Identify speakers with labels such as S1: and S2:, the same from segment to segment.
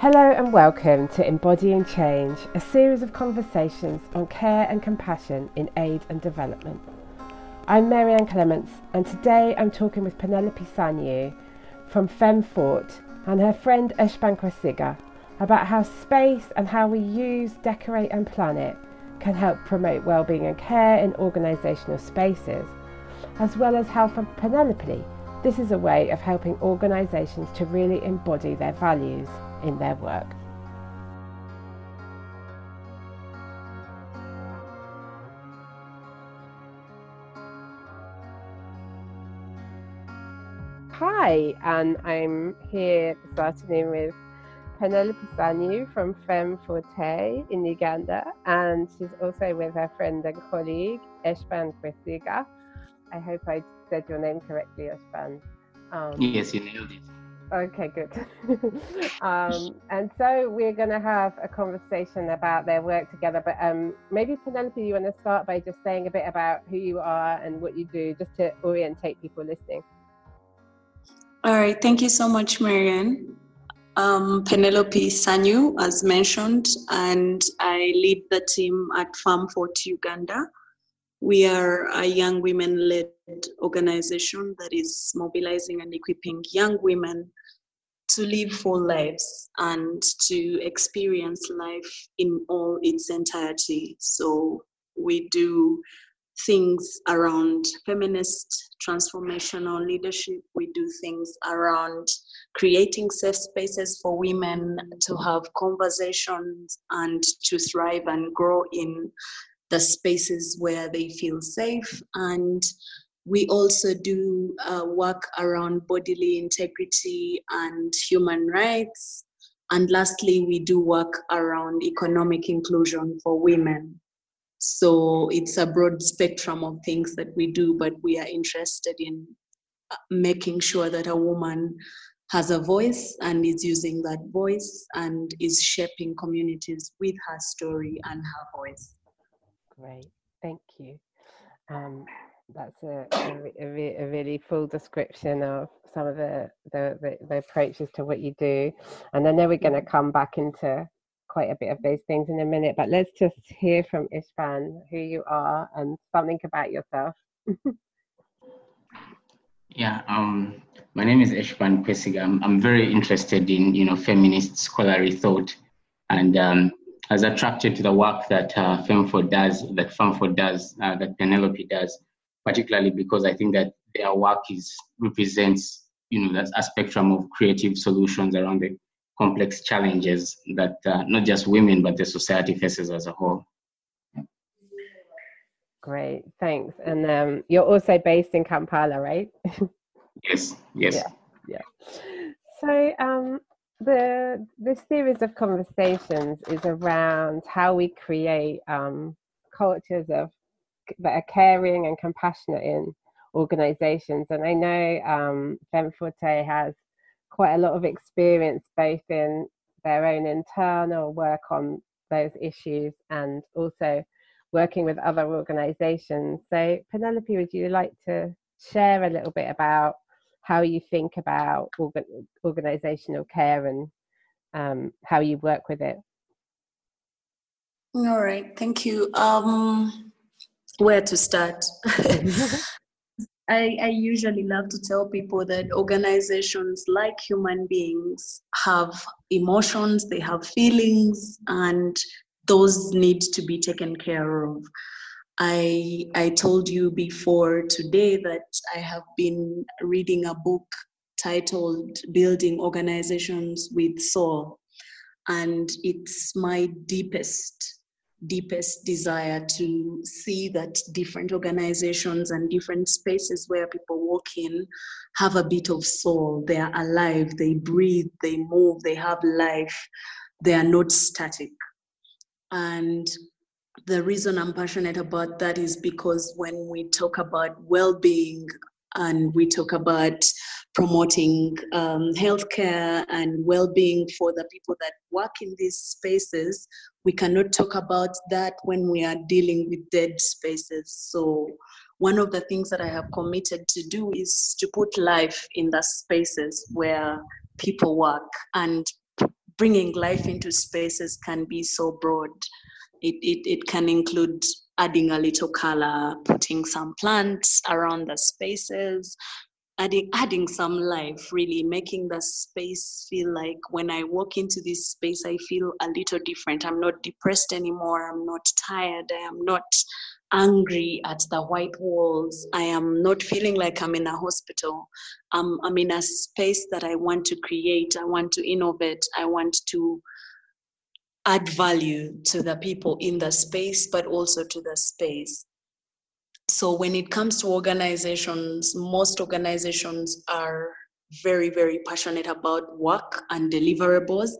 S1: Hello and welcome to Embodying Change, a series of conversations on care and compassion in aid and development. I'm Marianne Clements, and today I'm talking with Penelope Sanyu from Femme Forte and her friend Eshban Kwesiga about how space and how we use, decorate, and planet can help promote well-being and care in organisational spaces, as well as how for Penelope, this is a way of helping organisations to really embody their values in their work. Hi, and I'm here this afternoon with Penelope Sanyu from Femme Forte in Uganda, and she's also with her friend and colleague Eshban Kwesiga. I hope I said your name correctly, Eshban.
S2: Um, yes, you nailed it.
S1: Okay, good. um, and so we're going to have a conversation about their work together. But um, maybe Penelope, you want to start by just saying a bit about who you are and what you do, just to orientate people listening.
S3: All right. Thank you so much, Marianne. Um, Penelope Sanyu, as mentioned, and I lead the team at Femme Forte Uganda. We are a young women led organization that is mobilizing and equipping young women to live full lives and to experience life in all its entirety. So we do things around feminist transformational leadership. We do things around creating safe spaces for women to have conversations and to thrive and grow in the spaces where they feel safe. And we also do uh, work around bodily integrity and human rights. And lastly, we do work around economic inclusion for women. So it's a broad spectrum of things that we do, but we are interested in uh, making sure that a woman has a voice and is using that voice and is shaping communities with her story and her voice.
S1: Great, thank you. Um, that's a, a, a, really full description of some of the, the, the, the, approaches to what you do. And I know we're going to come back into quite a bit of those things in a minute, but let's just hear from Eshban who you are and something about yourself.
S2: yeah, um, my name is Eshban Kwesiga. I'm, I'm very interested in, you know, feminist scholarly thought and um, has attracted to the work that uh, Femme Forte does, that Femme Forte does, uh, that Penelope does particularly because I think that their work is represents you know that's a spectrum of creative solutions around the complex challenges that uh, not just women but the society faces as a whole.
S1: Great, thanks. And um, you're also based in Kampala, right?
S2: yes, yes.
S1: Yeah, yeah. So um, the this series of conversations is around how we create um, cultures of that are caring and compassionate in organizations. And I know um, Femme Forte has quite a lot of experience both in their own internal work on those issues and also working with other organizations. So, Penelope, would you like to share a little bit about how you think about organ- organizational care and um, how you work with it?
S3: All right, thank you. Um, where to start. I, I usually love to tell people that organizations, like human beings, have emotions, they have feelings, and those need to be taken care of. I, I told you before today that I have been reading a book titled Building Organizations with Soul, and it's my deepest deepest desire to see that different organizations and different spaces where people walk in have a bit of soul. They are alive, they breathe, they move, they have life, they are not static. And the reason I'm passionate about that is because when we talk about well being and we talk about promoting um, healthcare and well-being for the people that work in these spaces we cannot talk about that when we are dealing with dead spaces so one of the things that i have committed to do is to put life in the spaces where people work and bringing life into spaces can be so broad. It, it, it can include adding a little color, putting some plants around the spaces, adding adding some life really making the space feel like when i walk into this space i feel a little different. I'm not depressed anymore. I'm not tired. I am not angry at the white walls. I am not feeling like i'm in a hospital. Um, i'm in a space that i want to create. I want to innovate. I want to add value to the people in the space but also to the space. So when it comes to organizations most organizations are very very passionate about work and deliverables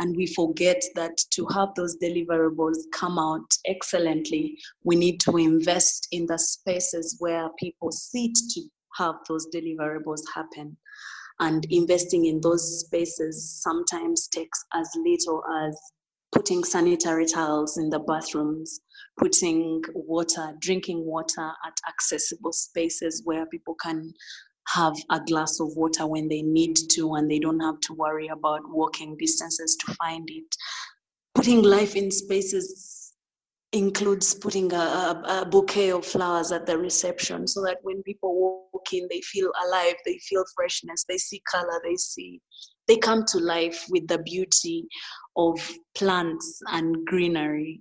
S3: and we forget that to have those deliverables come out excellently we need to invest in the spaces where people sit to have those deliverables happen. And investing in those spaces sometimes takes as little as putting sanitary towels in the bathrooms putting water, drinking water at accessible spaces where people can have a glass of water when they need to and they don't have to worry about walking distances to find it. Putting life in spaces includes putting a, a, a, bouquet of flowers at the reception so that when people walk in they feel alive they feel freshness they see color they see they come to life with the beauty of plants and greenery.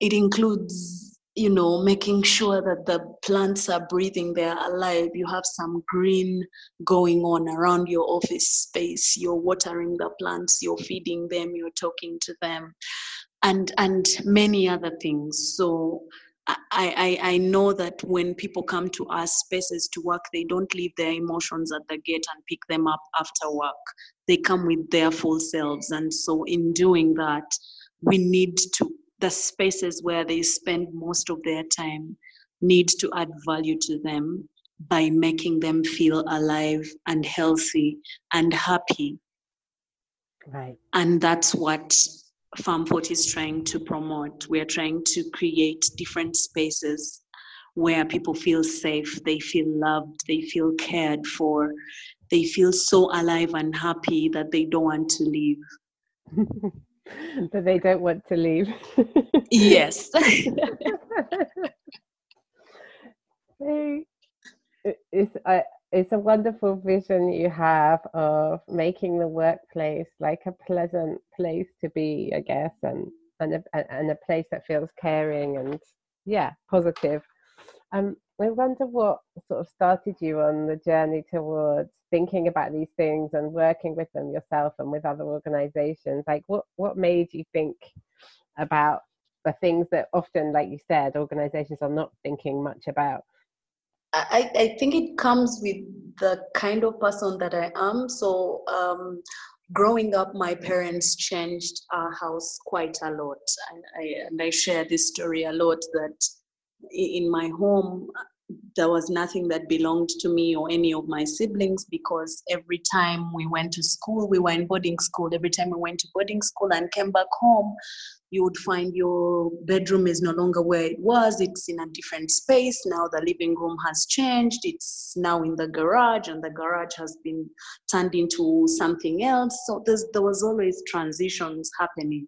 S3: It includes you know making sure that the plants are breathing they're alive. You have some green going on around your office space. You're watering the plants you're feeding them you're talking to them and and many other things. So I, I, I know that when people come to our spaces to work, they don't leave their emotions at the gate and pick them up after work. They come with their full selves. And so, in doing that, we need to the spaces where they spend most of their time need to add value to them by making them feel alive and healthy and happy.
S1: Right.
S3: And that's what Femme Forte is trying to promote. We're trying to create different spaces where people feel safe, they feel loved, they feel cared for, they feel so alive and happy that they don't want to leave.
S1: that they don't want to leave.
S3: yes.
S1: it's a, it's a wonderful vision you have of making the workplace like a pleasant place to be, I guess, and and a, and a place that feels caring and yeah, positive. Um, I wonder what sort of started you on the journey towards thinking about these things and working with them yourself and with other organizations. Like, what what made you think about the things that often, like you said, organizations are not thinking much about?
S3: I, I think it comes with the kind of person that I am. So, um, growing up, my parents changed our house quite a lot. And I, and I share this story a lot that in my home there was nothing that belonged to me or any of my siblings because every time we went to school we were in boarding school. Every time we went to boarding school and came back home you would find your bedroom is no longer where it was. It's in a different space. Now the living room has changed. It's now in the garage and the garage has been turned into something else. So there was always transitions happening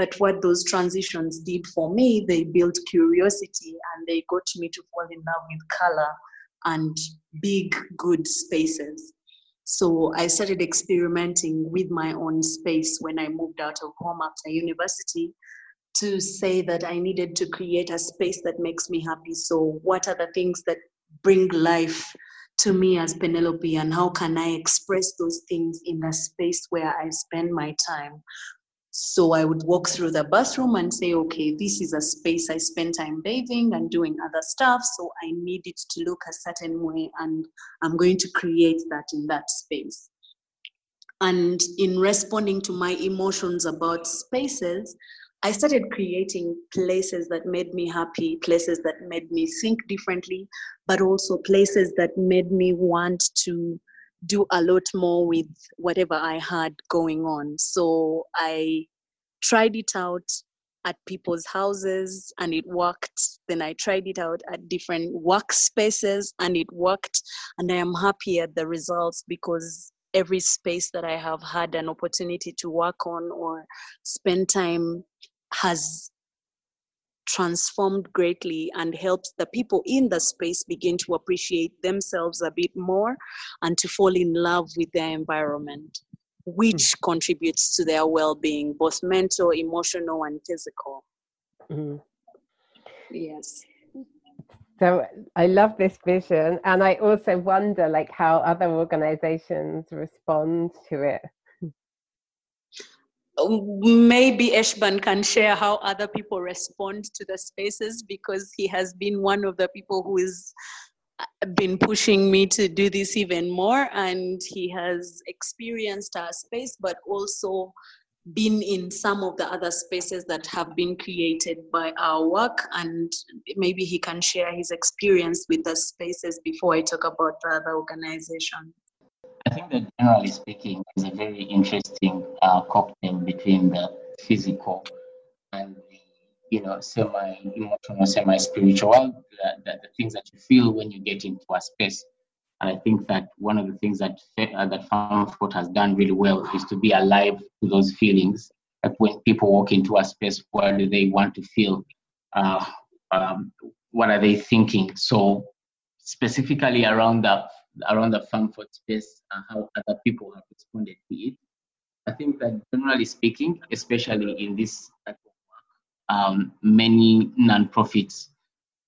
S3: but what those transitions did for me, they built curiosity and they got me to fall in love with color and big, good spaces. So I started experimenting with my own space when I moved out of home after university to say that I needed to create a space that makes me happy. So, what are the things that bring life to me as Penelope, and how can I express those things in a space where I spend my time? So I would walk through the bathroom and say, okay, this is a space I spend time bathing and doing other stuff. So I need it to look a certain way, and I'm going to create that in that space. And in responding to my emotions about spaces, I started creating places that made me happy, places that made me think differently, but also places that made me want to do a lot more with whatever I had going on. So I tried it out at people's houses and it worked. Then I tried it out at different workspaces and it worked. And I am happy at the results because every space that I have had an opportunity to work on or spend time has transformed greatly and helps the people in the space begin to appreciate themselves a bit more and to fall in love with their environment, which mm. contributes to their well being, both mental, emotional, and physical. Mm. Yes.
S1: So I love this vision, and I also wonder, like, how other organizations respond to it.
S3: Maybe Eshban can share how other people respond to the spaces because he has been one of the people who is uh, been pushing me to do this even more and he has experienced our space but also been in some of the other spaces that have been created by our work and maybe he can share his experience with the spaces before I talk about the other organization.
S2: I think that generally speaking is a very interesting uh, cocktail between the physical and the you know semi-emotional, semi-spiritual, the, the, the things that you feel when you get into a space and I think that one of the things that uh, that Femme Forte has done really well is to be alive to those feelings. Like when people walk into a space, what do they want to feel? Uh, um, what are they thinking? So specifically around the around the Femme Forte space, uh, how other people have responded to it. I think that generally speaking, especially in this type of work, um, many nonprofits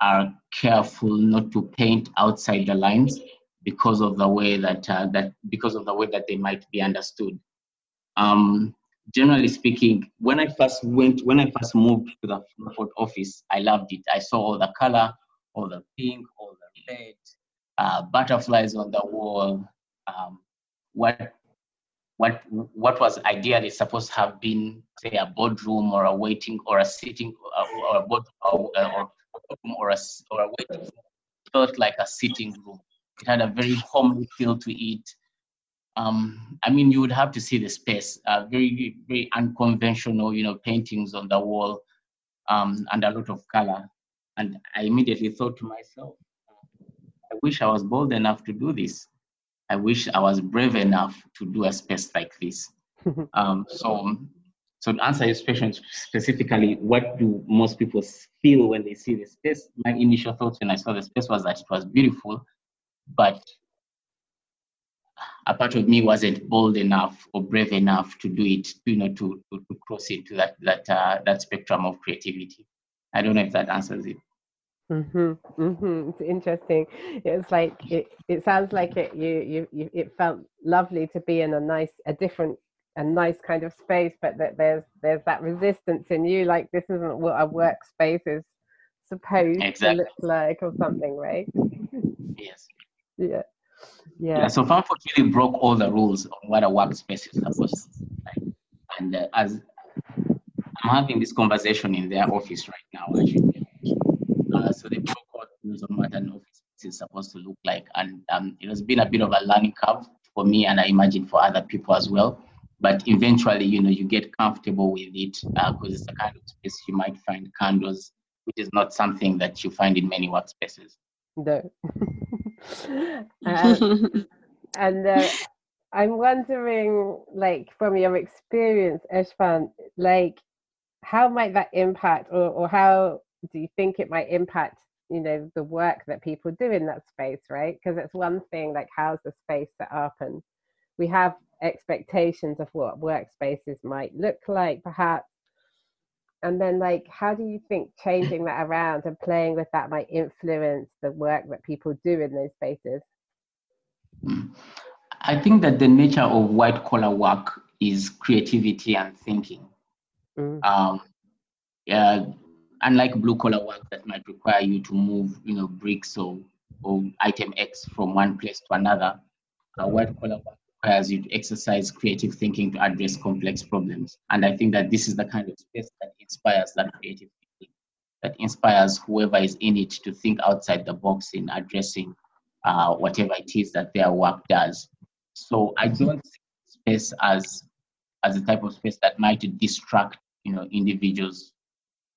S2: are careful not to paint outside the lines because of the way that uh, that because of the way that they might be understood. Um, generally speaking, when I first went, when I first moved to the Femme Forte office, I loved it. I saw all the color, all the pink, all the red, uh, butterflies on the wall. Um, what what what was ideally supposed to have been, say, a boardroom or a waiting or a sitting uh, or, a board or, or, or a or a waiting felt like a sitting room it had a very homely feel to it. Um, I mean, you would have to see the space. Uh, very, very unconventional, you know, paintings on the wall, um, and a lot of color. And I immediately thought to myself, I wish I was bold enough to do this. I wish I was brave enough to do a space like this. um, so, so to answer your question specifically, what do most people feel when they see the space? My initial thoughts when I saw the space was that it was beautiful, but a part of me wasn't bold enough or brave enough to do it, you know, to, to, to cross into that that uh, that spectrum of creativity. I don't know if that answers it.
S1: Mm-hmm, mm-hmm. It's interesting. It's like it. It sounds like it. You, you, you. It felt lovely to be in a nice, a different, a nice kind of space, but that there's there's that resistance in you. Like this isn't what a workspace is supposed exactly. to look like, or something, right?
S2: Yes
S1: yeah.
S2: Yeah. yeah. So Femme Forte really broke all the rules on what a workspace is supposed to be like. And uh, as I'm having this conversation in their office right now, actually. Uh, so the rules on what an office is supposed to look like. And um, it has been a bit of a learning curve for me, and I imagine for other people as well. But eventually, you know, you get comfortable with it because uh, it's a kind of space you might find candles, which is not something that you find in many workspaces.
S1: No. um, and uh, I'm wondering, like, from your experience, Eshban, like, how might that impact, or, or how do you think it might impact, you know, the work that people do in that space, right? Because it's one thing, like, how's the space set up, and we have expectations of what workspaces might look like, perhaps and then like how do you think changing that around and playing with that might influence the work that people do in those spaces
S2: i think that the nature of white collar work is creativity and thinking mm. um, yeah, unlike blue collar work that might require you to move you know bricks or, or item x from one place to another uh, white collar work requires you to exercise creative thinking to address complex problems. And I think that this is the kind of space that inspires that creative thinking, that inspires whoever is in it to think outside the box in addressing uh, whatever it is that their work does. So I don't see space as as a type of space that might distract you know individuals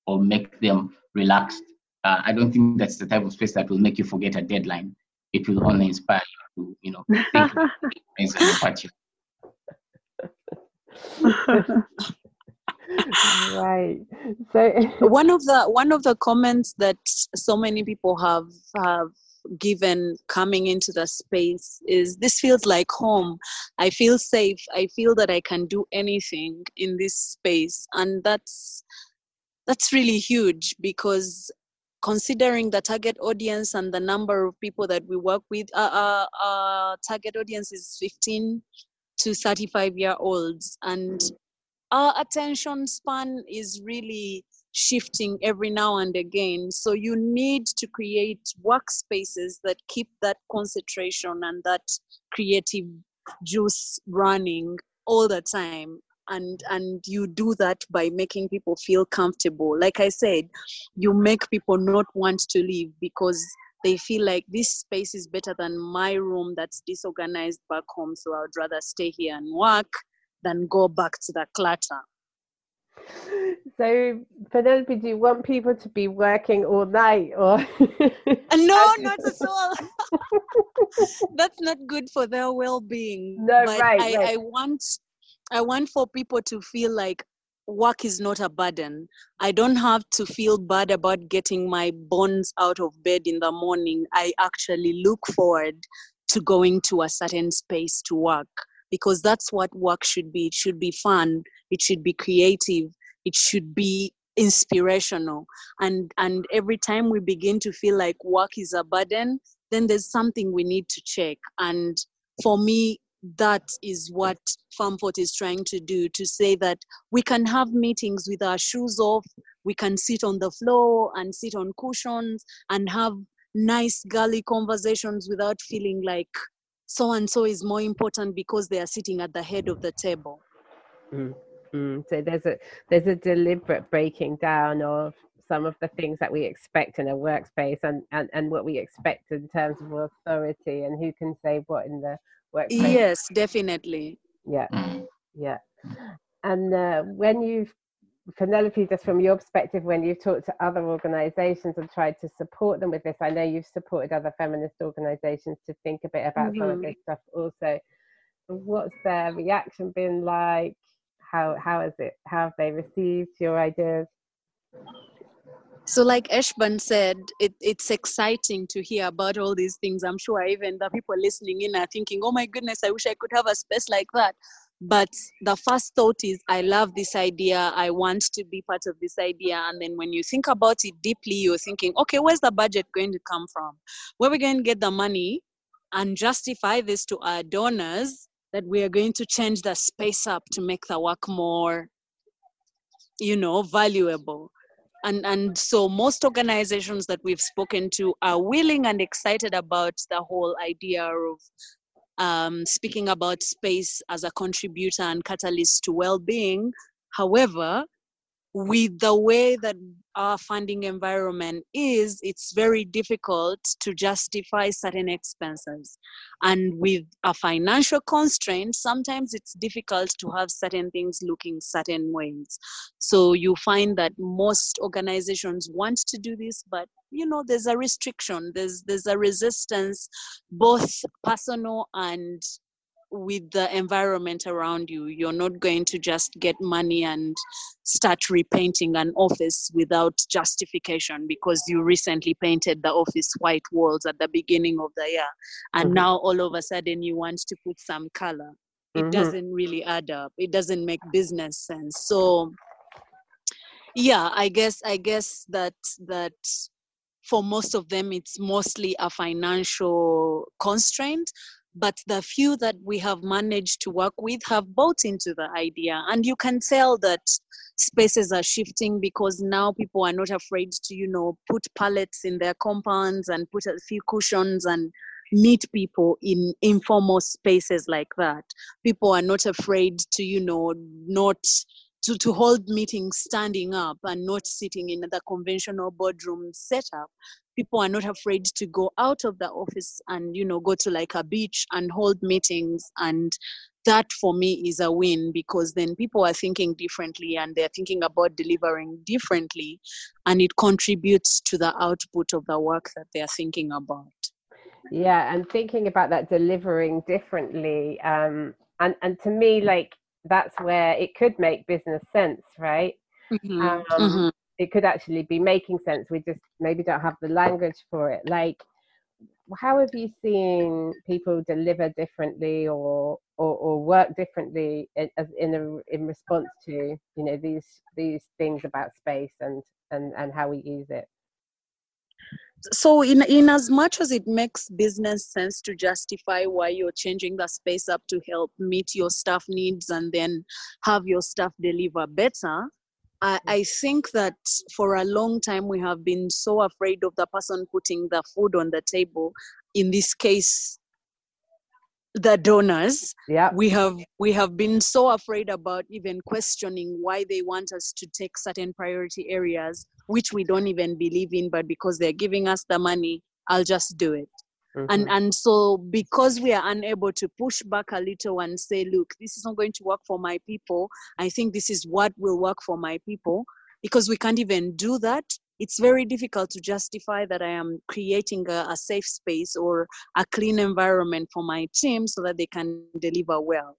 S2: or make them relaxed. Uh, I don't think that's the type of space that will make you forget a deadline. It will only inspire you to, you know, think what you
S1: right. So
S3: one of the one of the comments that so many people have have given coming into the space is this feels like home. I feel safe. I feel that i can do anything in this space. And that's that's really huge because considering the target audience and the number of people that we work with uh, uh, uh target audience is 15 to 35 year olds. And our attention span is really shifting every now and again. So you need to create workspaces that keep that concentration and that creative juice running all the time and and you do that by making people feel comfortable. Like i said you make people not want to leave because they feel like this space is better than my room that's disorganized back home so i would rather stay here and work than go back to the clutter.
S1: So Penelope, do you want people to be working all night or?
S3: Uh, no not at all. That's not good for their well-being
S1: no
S3: but
S1: right,
S3: I,
S1: right.
S3: I want i want for people to feel like work is not a burden i don't have to feel bad about getting my bones out of bed in the morning i actually look forward to going to a certain space to work because that's what work should be. It should be fun. It should be creative. It should be inspirational. And and every time we begin to feel like work is a burden, then there's something we need to check. And for me, that is what Femme Forte is trying to do to say that we can have meetings with our shoes off, we can sit on the floor and sit on cushions and have nice girly conversations without feeling like so and so is more important because they are sitting at the head of the table.
S1: Mm, mm. So there's a there's a deliberate breaking down of some of the things that we expect in a workspace and, and, and what we expect in terms of authority and who can say what in the workspace.
S3: Yes, definitely.
S1: Yeah, yeah. And uh, when you've Penelope, just from your perspective, when you've talked to other organizations and tried to support them with this, I know you've supported other feminist organizations to think a bit about mm-hmm. some of mm-hmm. this stuff also. What's their reaction been like? How how is it? How have they received your ideas?
S3: So, like Eshban said, it, it's exciting to hear about all these things. I'm sure even the people listening in are thinking, oh my goodness, I wish I could have a space like that. But the first thought is i love this idea. I want to be part of this idea. And then when you think about it deeply you're thinking okay where's the budget going to come from? Where are we going to get the money and justify this to our donors that we are going to change the space up to make the work more you know valuable and and so most organizations that we've spoken to are willing and excited about the whole idea of um, speaking about space as a contributor and catalyst to well-being. However, with the way that our funding environment is, it's very difficult to justify certain expenses. And with a financial constraint, sometimes it's difficult to have certain things looking certain ways. So you find that most organizations want to do this, but you know, there's a restriction, there's there's a resistance, both personal and with the environment around you. You're not going to just get money and start repainting an office without justification because you recently painted the office white walls at the beginning of the year. And mm-hmm. now all of a sudden you want to put some color. It mm-hmm. doesn't really add up. It doesn't make business sense. So yeah, I guess I guess that that for most of them it's mostly a financial constraint but the few that we have managed to work with have bought into the idea. And you can tell that spaces are shifting because now people are not afraid to you know put pallets in their compounds and put a few cushions and meet people in informal spaces like that. People are not afraid to you know not to, to hold meetings standing up and not sitting in the conventional boardroom setup people are not afraid to go out of the office and you know go to like a beach and hold meetings and that for me is a win because then people are thinking differently and they're thinking about delivering differently and it contributes to the output of the work that they're thinking about
S1: yeah and thinking about that delivering differently um and and to me like that's where it could make business sense right mm-hmm. Um, mm-hmm. It could actually be making sense. We just maybe don't have the language for it. Like how have you seen people deliver differently or or, or work differently in, in in response to you know these these things about space and and and how we use it?
S3: So in in as much as it makes business sense to justify why you're changing the space up to help meet your staff needs and then have your staff deliver better I, I think that for a long time we have been so afraid of the person putting the food on the table. In this case the donors.
S1: Yeah.
S3: We have we have been so afraid about even questioning why they want us to take certain priority areas which we don't even believe in but because they're giving us the money i'll just do it mm-hmm. and and so because we are unable to push back a little and say look this is not going to work for my people i think this is what will work for my people because we can't even do that it's very difficult to justify that I am creating a, a, safe space or a clean environment for my team so that they can deliver well.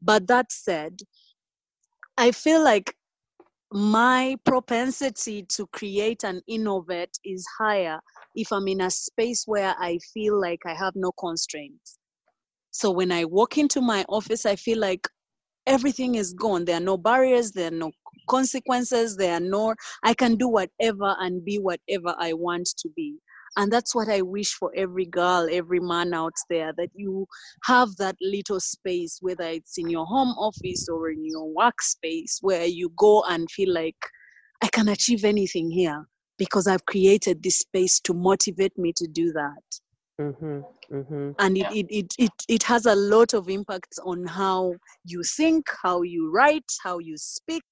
S3: But that said, I feel like my propensity to create and innovate is higher if I'm in a space where I feel like I have no constraints. So when I walk into my office, I feel like everything is gone. There are no barriers, there are no consequences there are no i can do whatever and be whatever i want to be and that's what i wish for every girl every man out there that you have that little space whether it's in your home office or in your workspace where you go and feel like i can achieve anything here because i've created this space to motivate me to do that
S1: mm-hmm, mm-hmm.
S3: and it, it, it, it, it has a lot of impacts on how you think how you write how you speak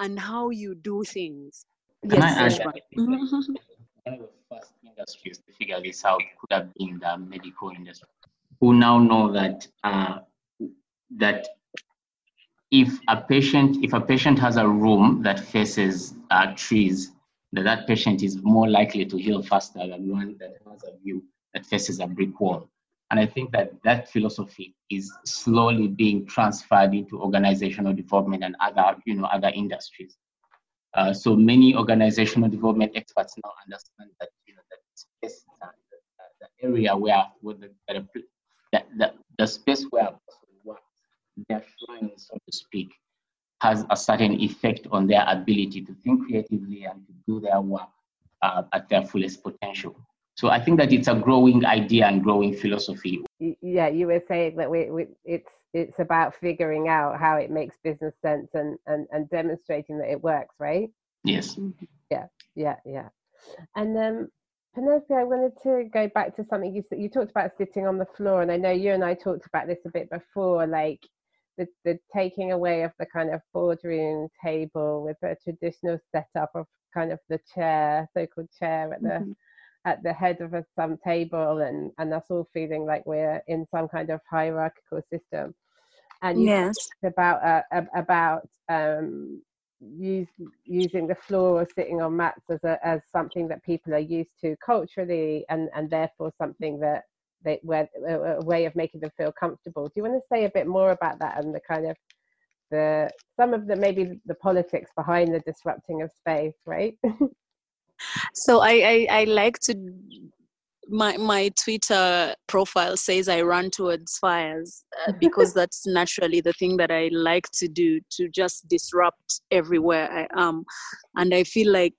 S3: and how you do things.
S2: Can yes, I add mm-hmm. one of the first industries to figure this out could have been the medical industry, who now know that uh, that if a patient if a patient has a room that faces uh, trees, that that patient is more likely to heal faster than one that has a view that faces a brick wall. And I think that that philosophy is slowly being transferred into organizational development and other, you know, other industries. Uh, so many organizational development experts now understand that, you know, that space, uh, the, the, area where, where the, the, the, the space where a person works, so to speak, has a certain effect on their ability to think creatively and to do their work uh, at their fullest potential. So I think that it's a growing idea and growing philosophy.
S1: Yeah, you were saying that we, we, it's it's about figuring out how it makes business sense and, and, and demonstrating that it works, right?
S2: Yes.
S1: Mm-hmm. Yeah, yeah, yeah. And um, Penelope, I wanted to go back to something you said. you talked about sitting on the floor, and I know you and I talked about this a bit before, like the the taking away of the kind of boardroom table with a traditional setup of kind of the chair, so-called chair at the mm-hmm at the head of a, some table and, and us all feeling like we're in some kind of hierarchical system. And
S3: yes,
S1: about uh, about um, use, using the floor or sitting on mats as a, as something that people are used to culturally, and and therefore something that they where a way of making them feel comfortable. Do you want to say a bit more about that and the kind of the some of the maybe the politics behind the disrupting of space, right?
S3: so I, I, I like to my my Twitter profile says I run towards fires uh, because that's naturally the thing that I like to do to just disrupt everywhere I am, and I feel like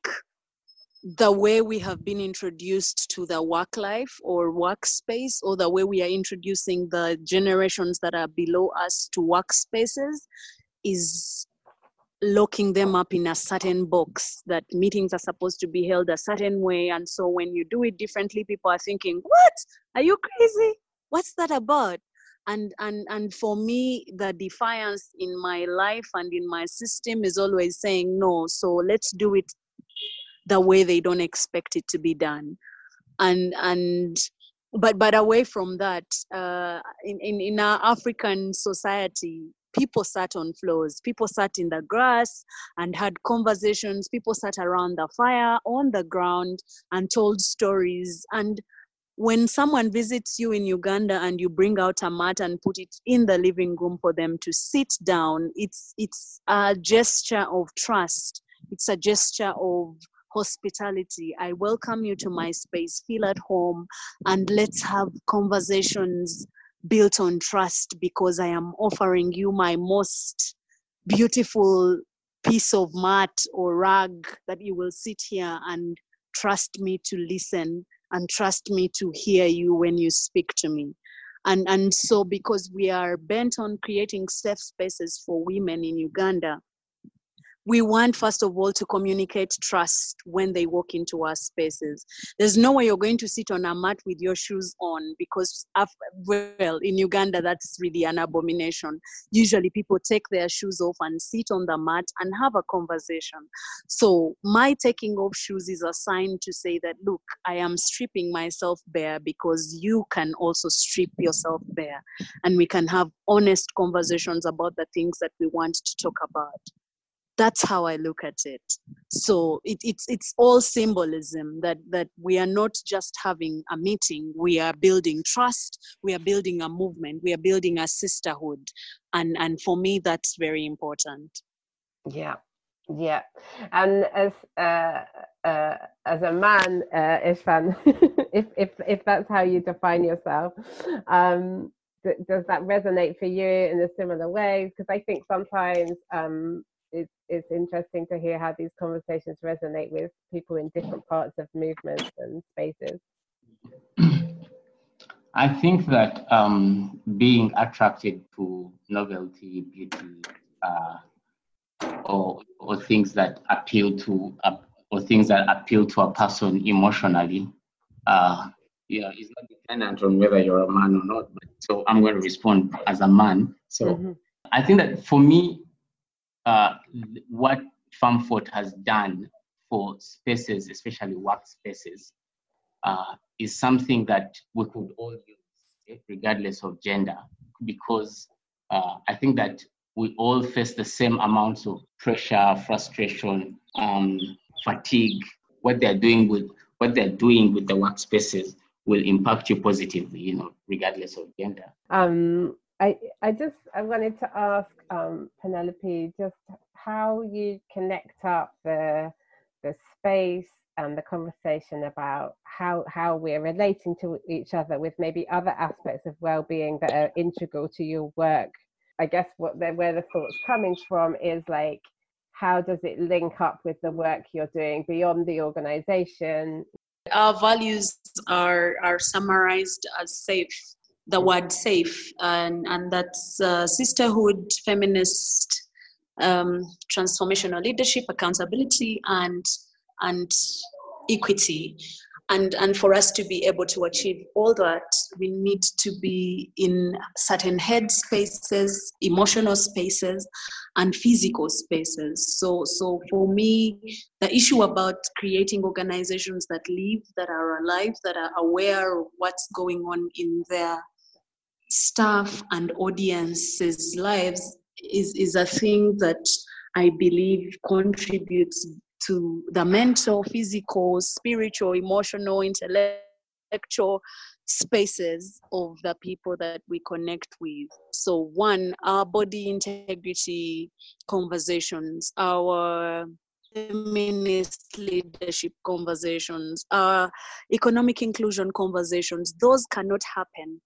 S3: the way we have been introduced to the work life or workspace, or the way we are introducing the generations that are below us to workspaces, is locking them up in a certain box that meetings are supposed to be held a certain way. And so when you do it differently people are thinking what? Are you crazy? What's that about? And and and for me the defiance in my life and in my system is always saying no so let's do it the way they don't expect it to be done. And and but but away from that uh, in, in in our african society people sat on floors. People sat in the grass and had conversations. People sat around the fire on the ground and told stories. And when someone visits you in Uganda and you bring out a mat and put it in the living room for them to sit down, it's it's a gesture of trust. It's a gesture of hospitality. I welcome you to my space. Feel at home and let's have conversations built on trust because I am offering you my most beautiful piece of mat or rug that you will sit here and trust me to listen and trust me to hear you when you speak to me and and so because we are bent on creating safe spaces for women in uganda we want first of all to communicate trust when they walk into our spaces. There's no way you're going to sit on a mat with your shoes on because well in uganda that's really an abomination. Usually people take their shoes off and sit on the mat and have a conversation. So my taking off shoes is a sign to say that look i am stripping myself bare because you can also strip yourself bare. And we can have honest conversations about the things that we want to talk about that's how I look at it. So it, it's it's all symbolism that that we are not just having a meeting. We are building trust. We are building a movement. We are building a sisterhood, and and for me that's very important.
S1: Yeah, yeah, and as uh, uh, as a man, uh, Eshban, if if if that's how you define yourself, um, does that resonate for you in a similar way? Because I think sometimes um, it's, it's interesting to hear how these conversations resonate with people in different parts of movements and spaces.
S2: I think that um, being attracted to novelty, beauty, uh, or, or things that appeal to uh, or things that appeal to a person emotionally, uh, yeah, it's not dependent on whether you're a man or not. But so I'm going to respond as a man. So mm-hmm. I think that for me, uh, what Femme Forte has done for spaces, especially workspaces, uh, is something that we could all use, eh, regardless of gender, because uh, I think that we all face the same amounts of pressure, frustration, um, fatigue. What they're doing with what they're doing with the workspaces will impact you positively, you know, regardless of gender.
S1: Um, I, I just I wanted to ask um, Penelope just how you connect up the the space and the conversation about how how we're relating to each other with maybe other aspects of well-being that are integral to your work. I guess what the, where the thoughts coming from is like how does it link up with the work you're doing beyond the organization?
S3: Our values are are summarized as safe the word safe, and, and that's uh, sisterhood, feminist, um, transformational leadership, accountability, and and equity. And, and for us to be able to achieve all that, we need to be in certain head spaces, emotional spaces, and physical spaces. So, so for me, the issue about creating organizations that live, that are alive, that are aware of what's going on in their staff and audiences' lives is, is a thing that I believe contributes to the mental, physical, spiritual, emotional, intellectual spaces of the people that we connect with. So, one, our body integrity conversations, our feminist leadership conversations, our economic inclusion conversations, those cannot happen.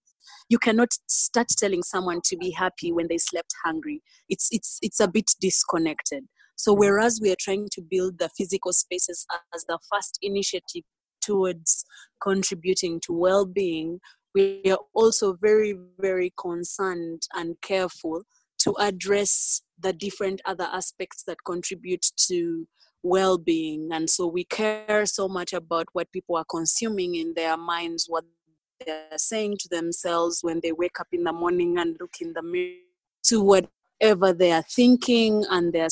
S3: You cannot start telling someone to be happy when they slept hungry. It's it's it's a bit disconnected so whereas we are trying to build the physical spaces as the first initiative towards contributing to well-being we are also very very concerned and careful to address the different other aspects that contribute to well-being. And so we care so much about what people are consuming in their minds what they're saying to themselves when they wake up in the morning and look in the mirror to whatever they are thinking and they're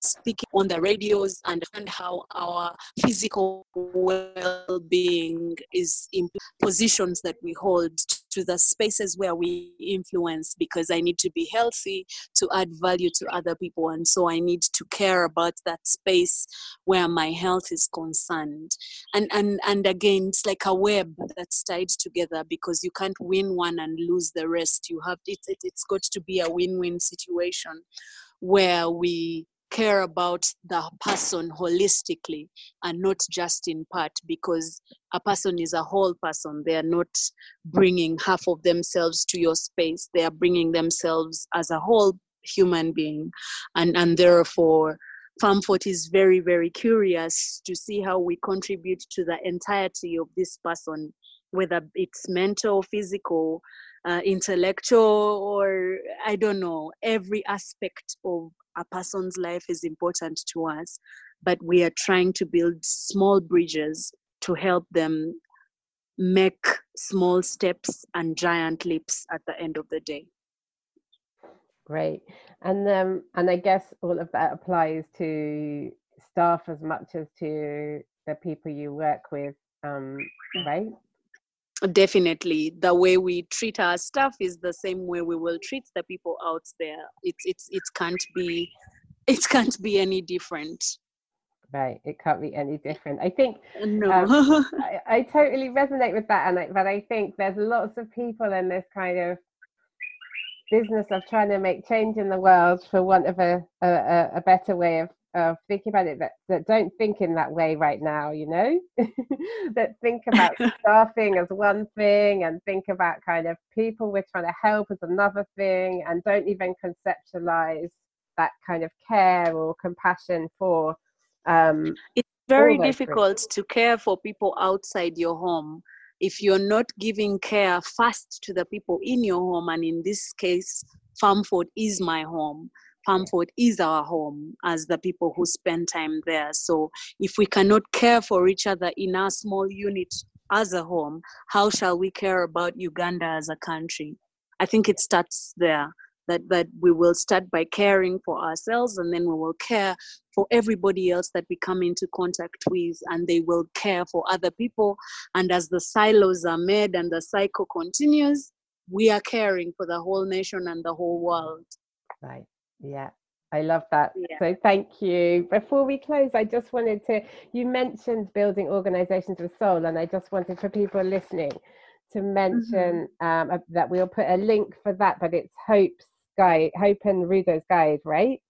S3: speaking on the radios and how our physical well-being is in positions that we hold to the spaces where we influence because I need to be healthy to add value to other people. And so I need to care about that space where my health is concerned. And and and again, it's like a web that's tied together because you can't win one and lose the rest. You have it, it it's got to be a win-win situation where we care about the person holistically and not just in part because a person is a whole person. They are not bringing half of themselves to your space. They are bringing themselves as a whole human being. And and therefore Femme Forte is very very curious to see how we contribute to the entirety of this person whether it's mental physical uh, intellectual or i don't know every aspect of a person's life is important to us, but we are trying to build small bridges to help them make small steps and giant leaps at the end of the day.
S1: Great. And um, and I guess all of that applies to staff as much as to the people you work with, um, right?
S3: Definitely. The way we treat our staff is the same way we will treat the people out there. It's it's it can't be it can't be any different.
S1: Right. It can't be any different. I think
S3: no.
S1: um, I, I, totally resonate with that and I, but i think there's lots of people in this kind of business of trying to make change in the world for want of a, a, a better way of of thinking about it that, that don't think in that way right now, you know, that think about staffing as one thing and think about kind of people we're trying to help as another thing and don't even conceptualize that kind of care or compassion for. Um,
S3: it's very difficult to care for people outside your home if you're not giving care first to the people in your home, and in this case, Femme Forte is my home Femme Forte is our home as the people who spend time there. So if we cannot care for each other in our small unit as a home, how shall we care about Uganda as a country? I think it starts there. That, that we will start by caring for ourselves and then we will care for everybody else that we come into contact with and they will care for other people and as the silos are made and the cycle continues we are caring for the whole nation and the whole world
S1: right yeah, I love that. Yeah. So thank you. Before we close, I just wanted to, you mentioned building organizations with soul, and I just wanted for people listening to mention mm-hmm. um, that we'll put a link for that, but it's Hope's guide, Hope and Rudo's guide, right?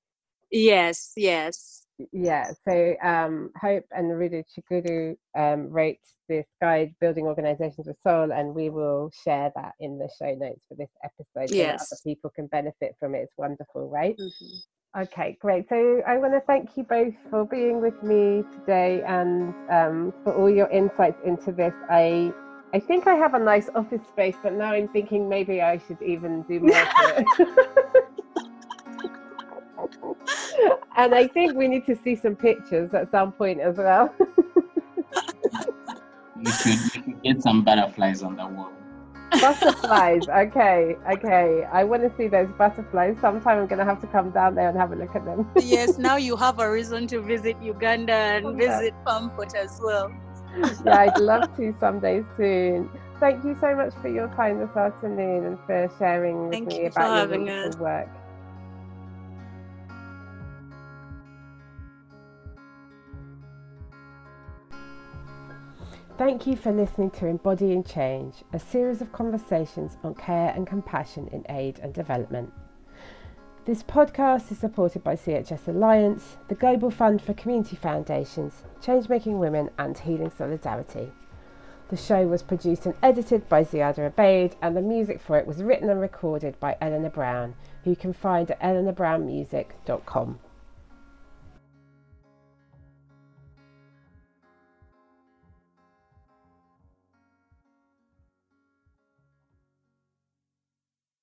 S3: Yes, yes.
S1: Yeah, so um, Hope and Rudo Chigudu um, wrote this guide, Building Organizations with Soul, and we will share that in the show notes for this episode
S3: yes.
S1: so other people can benefit from it. It's wonderful, right? Mm-hmm. Okay, great. So I want to thank you both for being with me today and um, for all your insights into this. I I think I have a nice office space, but now I'm thinking maybe I should even do more. and I think we need to see some pictures at some point as well.
S2: you, could, you could get some butterflies on the wall.
S1: Butterflies, okay, okay. I want to see those butterflies. Sometime I'm going to have to come down there and have a look at them.
S3: yes, now you have a reason to visit Uganda and okay. visit Femme Forte as well.
S1: yeah, I'd love to someday soon. Thank you so much for your time this afternoon and for sharing with
S3: Thank
S1: me about your
S3: us.
S1: work. Thank you for listening to Embodying Change, a series of conversations on care and compassion in aid and development. This podcast is supported by CHS Alliance, the Global Fund for Community Foundations, Changemaking Women, and Healing Solidarity. The show was produced and edited by Ziada Abaid, and the music for it was written and recorded by Eleanor Brown, who you can find at eleanorbrownmusic.com.